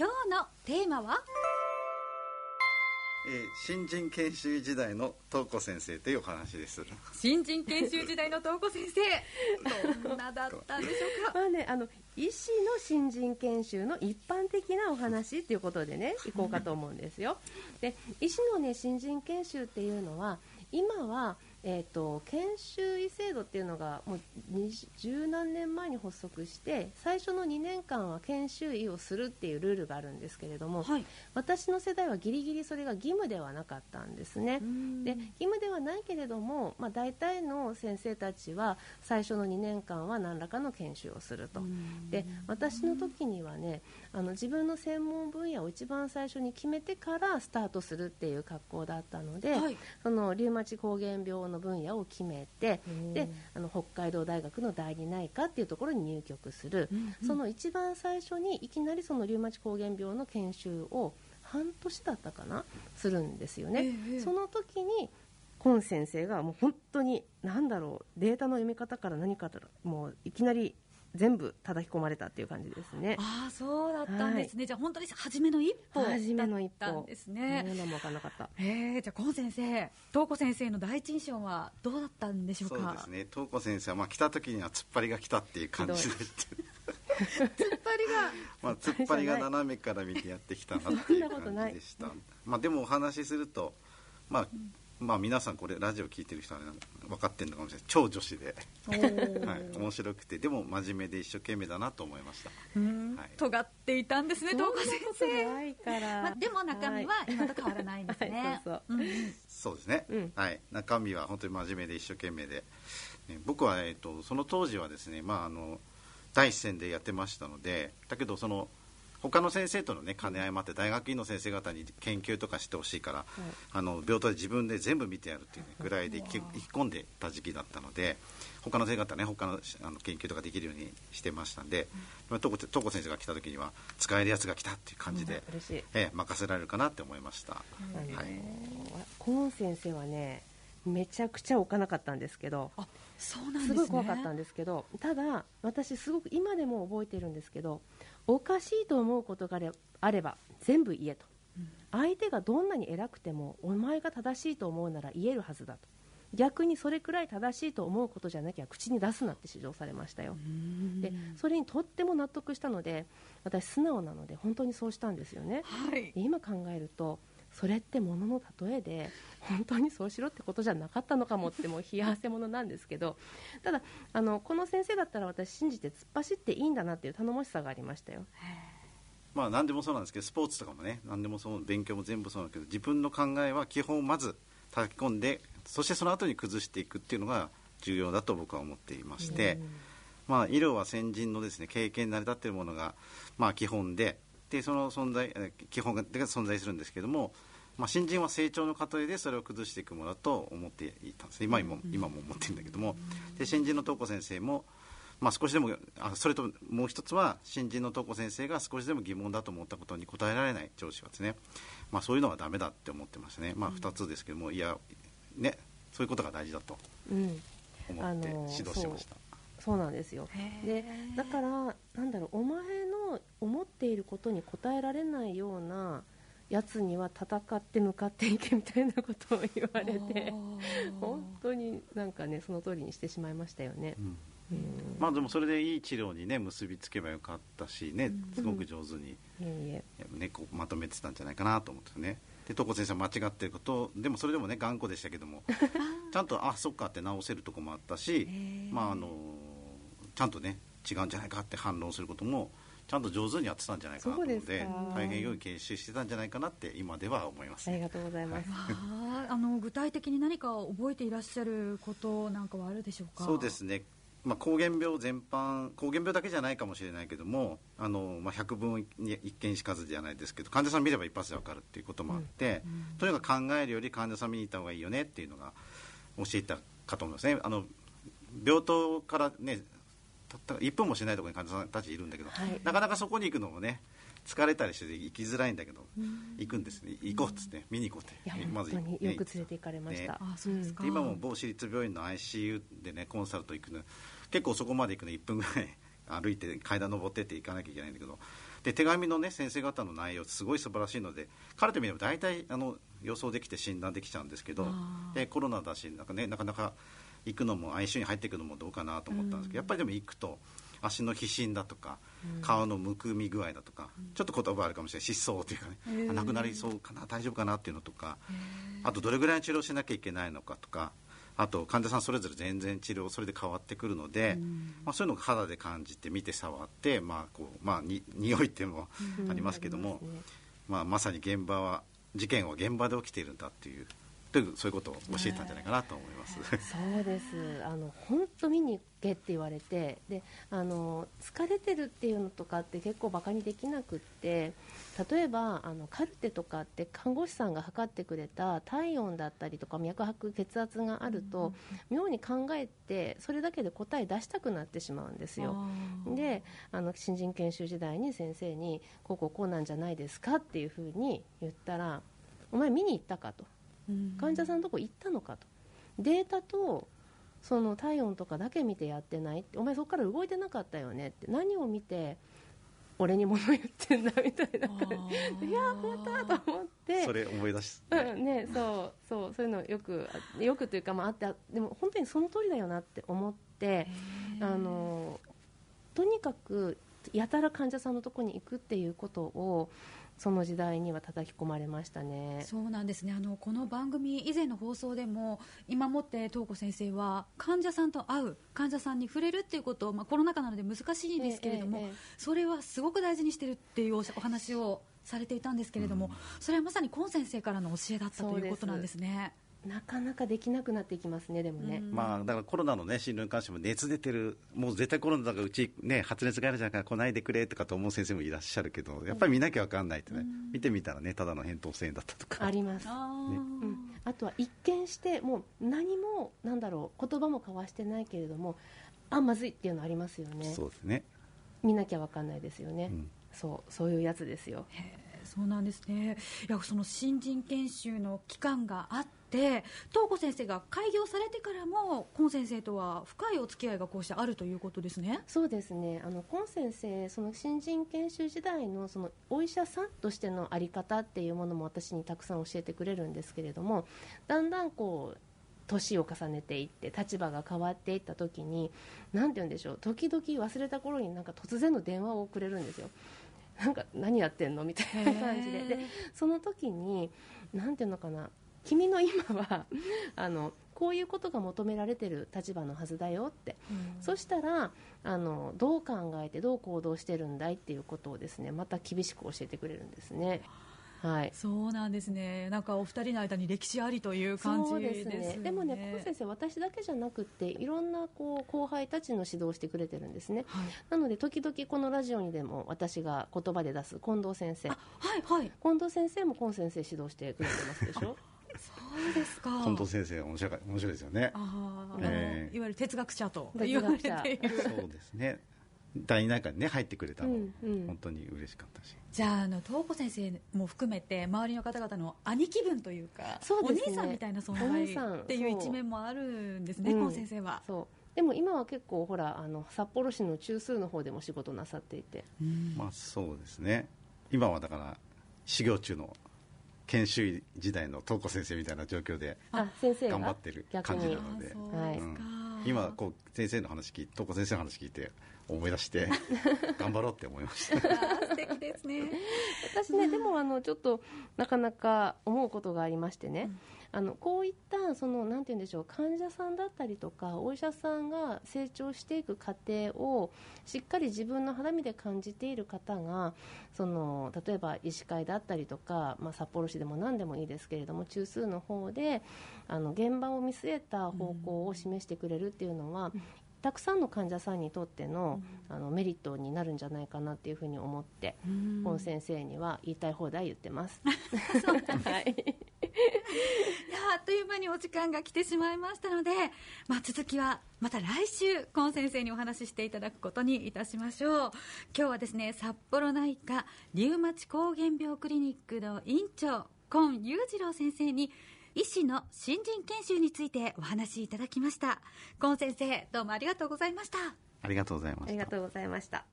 今日のテーマは？えー新人研修時代の東子先生というお話です。新人研修時代の東子先生。どんなだったんでしょうか？ま あね、あの医師の新人研修の一般的なお話っていうことでね 行こうかと思うんですよ。で医師の、ね、新人研修っていうのは今は、えー、と研修医制度っていうのがもう20十何年前に発足して最初の2年間は研修医をするっていうルールがあるんですけれども、はい私の世代はギリギリそれが義務ではなかったんですね。で義務ではないけれども、まあ、大体の先生たちは最初の2年間は何らかの研修をすると。で私の時にはねあの自分の専門分野を一番最初に決めてからスタートするっていう格好だったので、はいそのリウマチ膠原病の分野を決めてであの北海道大学の第二内科っていうところに入局する、その一番最初にいきなりそのリウマチ膠原病の研修を半年だったかなするんですよね。ええその時にコン先生がもう本当に何だろうデータの読み方から何かもういきなり全部叩き込まれたっていう感じですね。ああそうだったんですね、じゃあ本当に初めの一歩だ初めの一歩ったんですね、何も分からなかった。えー、じゃあコン先生東子先生の第一印象はどうだったんでしょうか？そうですね。東子先生はまあ来た時には突っ張りが来たっていう感じで。ひ突っ張りが。まあ突っ張りが斜めから見てやってきたなっていう感じでした。まあでもお話しするとまあまあ皆さんこれラジオ聞いてる人は、ね、分かってるのかもしれない。超女子で、はい、面白くてでも真面目で一生懸命だなと思いました。うん。はい。尖っていたんですね東子先生。ないから。まあ、でも中身は今と変わらないんですね、はいそうですね、うん。はい、中身は本当に真面目で一生懸命で、ね僕は、えっとその当時はですね、まあ、あの第一線でやってましたのでだけどその他の先生とのね兼ね合いもあって大学院の先生方に研究とかしてほしいから、あの病棟で自分で全部見てやるっていう、ね、ぐらいで引き引き込んでた時期だったので他の先生方ね他のあの研究とかできるようにしてましたんで、まあ、東子東子先生が来た時には使えるやつが来たっていう感じで、嬉しい。ええ任せられるかなって思いました。あのはい。コーン先生はねめちゃくちゃ置かなかったんですけどあそうなんですすねごい怖かったんですけどただ私すごく今でも覚えてるんですけどおかしいと思うことがあれあれば全部言えと、相手がどんなに偉くてもお前が正しいと思うなら言えるはずだと。逆にそれくらい正しいと思うことじゃなきゃ口に出すなって指導されましたよ。でそれにとっても納得したので私素直なので本当にそうしたんですよね。はい。で今考えるとそれってものの例えで本当にそうしろってことじゃなかったのかもってもう冷や汗ものなんですけどただあのこの先生だったら私信じて突っ走っていいんだなっていう頼もしさがありましたよ。まあ何でもそうなんですけどスポーツとかもね何でもそう勉強も全部そうなんだけど自分の考えは基本をまず叩き込んでそしてその後に崩していくっていうのが重要だと僕は思っていまして、まあ、医療は先人のですね経験に成り立っているものが、まあ、基本ででその存在えー基本が存在するんですけども、まあ、新人は成長の過程でそれを崩していくものだと思っていたんです今も今も思ってるんだけども。で新人の東子先生もまあ、少しでもあそれともう一つは新人の東子先生が少しでも疑問だと思ったことに答えられない上司はですね、まあ、そういうのはダメだって思ってますね、まあ、2つですけどもいやねそういうことが大事だとうん。思ってあの指導してました、そうなんですよ。でだからなんだろうお前の思っていることに答えられないようなやつには戦って向かっていけみたいなことを言われて本当になんかねその通りにしてしまいましたよね。う、ん。うん。まあでもそれでいい治療にね結びつけばよかったしねすごく上手に、ね、こうまとめてたんじゃないかなと思ってね。で東子先生は間違ってることでもそれでもね頑固でしたけども ちゃんとあそっかって直せるとこもあったし、まああのちゃんとね違うんじゃないかって反論することもちゃんと上手にやってたんじゃないかなと思うのでそうですか。大変良い研修してたんじゃないかなって今では思います、ね、ありがとうございます、あーあの具体的に何か覚えていらっしゃることなんかはあるでしょうか？そうですね。まあ、膠原病全般膠原病だけじゃないかもしれないけどもあの、まあ、百聞に一見しかずじゃないですけど患者さん見れば一発で分かるっていうこともあって、とにかく考えるより患者さん見に行った方がいいよねっていうのが教えたかと思いますね。あの病棟からねたった1分もしないところに患者さんたちいるんだけど、はい。なかなかそこに行くのもね疲れたりして行きづらいんだけど、行くんですね。行こうっつって見に行こうって。ま本当によく連れて行かれました、ね。あそうですか。で今も某私立病院の ICU でねコンサルト行くの結構そこまで行くの1分ぐらい 歩いて階段登ってって行かなきゃいけないんだけどで手紙のね先生方の内容すごい素晴らしいので彼と見れば大体あの予想できて診断できちゃうんですけどでコロナだしなんか、ね、なかなか行くのも ICU に入っていくのもどうかなと思ったんですけど、やっぱりでも行くと足の皮疹だとか、顔のむくみ具合だとか、ちょっと言葉あるかもしれない。失踪というかね、あなくなりそうかな大丈夫かなっていうのとか、あとどれぐらいの治療しなきゃいけないのかとかあと患者さんそれぞれ全然治療それで変わってくるので、まあ、そういうのを肌で感じて見て触って、まあこうまあ、に匂いっていうのもありますけども、まあ、まさに現場は事件は現場で起きているんだっていうそういうことを教えたんじゃないかなと思います。そうです。あの本当見に行けって言われて、で、あの疲れてるっていうのとかって結構バカにできなくって、例えばあのカルテとかって看護師さんが測ってくれた体温だったりとか脈拍血圧があると、妙に考えてそれだけで答え出したくなってしまうんですよ。で、あの新人研修時代に先生にこうこうこうなんじゃないですかっていうふうに言ったら、お前見に行ったかと。患者さんのとこ行ったのかと。データとその体温とかだけ見てやってないお前そこから動いてなかったよねって。何を見て俺に物言ってんだみたいな。感じいやまたと思って。それ思い出し、ね、うんねそうそうそういうのよくよくというか、まあ、あってでも本当にその通りだよなって思ってあのとにかくやたら患者さんのとこに行くっていうことをその時代には叩き込まれましたね。そうなんですね。あのこの番組以前の放送でも今もって東子先生は患者さんと会う患者さんに触れるっていうことを、まあ、コロナ禍なので難しいんですけれども、えええ、それはすごく大事にしてるっていうお話をされていたんですけれども、うん、それはまさにコン先生からの教えだったということなんですね。なかなかできなくなっていきますね、でもね。まあ、だからコロナのね、診療に関しても熱出てる、もう絶対コロナだからうちね、発熱があるじゃんから来ないでくれとかと思う先生もいらっしゃるけど、やっぱり見なきゃ分かんないってね、見てみたらね、ただの扁桃腺だったとか。あります。ね、うん。あとは一見して、もう何も、なんだろう、言葉も交わしてないけれども、あ、まずいっていうのありますよね。そうですね。見なきゃ分かんないですよね。うん、そう、そういうやつですよ。そうなんですね。いや、その新人研修の期間があって。で東子先生が開業されてからもコン先生とは深いお付き合いがこうしてあるということですね。そうですね。あのコン先生その新人研修時代のそのお医者さんとしての在り方っていうものも私にたくさん教えてくれるんですけれどもだんだんこう年を重ねていって立場が変わっていった時に何て言うんでしょう時々忘れた頃になんか突然の電話をくれるんですよ。なんか何やってんのみたいな感じで。でその時に何ていうのかな君の今は あのこういうことが求められてる立場のはずだよって、うん、そしたらあのどう考えてどう行動してるんだいっていうことをですねまた厳しく教えてくれるんですね。はい、そうなんですね。なんかお二人の間に歴史ありという感じですね。ですねでもね、高先生、私だけじゃなくて、いろんなこう後輩たちの指導をしてくれてるんですね。はい、なので時々このラジオにでも私が言葉で出す近藤先生、はいはい、近藤先生も今先生指導してくれてますでしょ？そうですか。近藤先生面白い面白いですよね。ああ、えー、いわゆる哲学者と言われている。そうですね。第二段階にね入ってくれたの、うんうん、本当に嬉しかったし。じゃああの東子先生も含めて周りの方々の兄貴分というか、そうですね、お兄さんみたいな存在っていう一面もあるんですね、今先生は。そう。でも今は結構ほらあの札幌市の中枢の方でも仕事なさっていて。まあそうですね。今はだから修行中の研修時代の東子先生みたいな状況で頑張ってる感じなので、うん、今こう先生の話聞いて東子先生の話聞いて思い出して 頑張ろうって思いました。素敵ですね私ね、でもあのちょっとなかなか思うことがありましてね、うん。あのこういったそのなんて言うんでしょう患者さんだったりとかお医者さんが成長していく過程をしっかり自分の肌身で感じている方がその例えば医師会だったりとか、まあ、札幌市でも何でもいいですけれども中枢の方であの現場を見据えた方向を示してくれるっていうのは、たくさんの患者さんにとってのうん、あのメリットになるんじゃないかなっていうふうに思って、本先生には言いたい放題言ってます。はい。いやあっという間にお時間が来てしまいましたので、まあ、続きはまた来週コン先生にお話ししていただくことにいたしましょう。今日はですね札幌内科リウマチ膠原病クリニックの院長今裕次郎先生に医師の新人研修についてお話しいただきました。コン先生どうもありがとうございました。ありがとうございました。ありがとうございました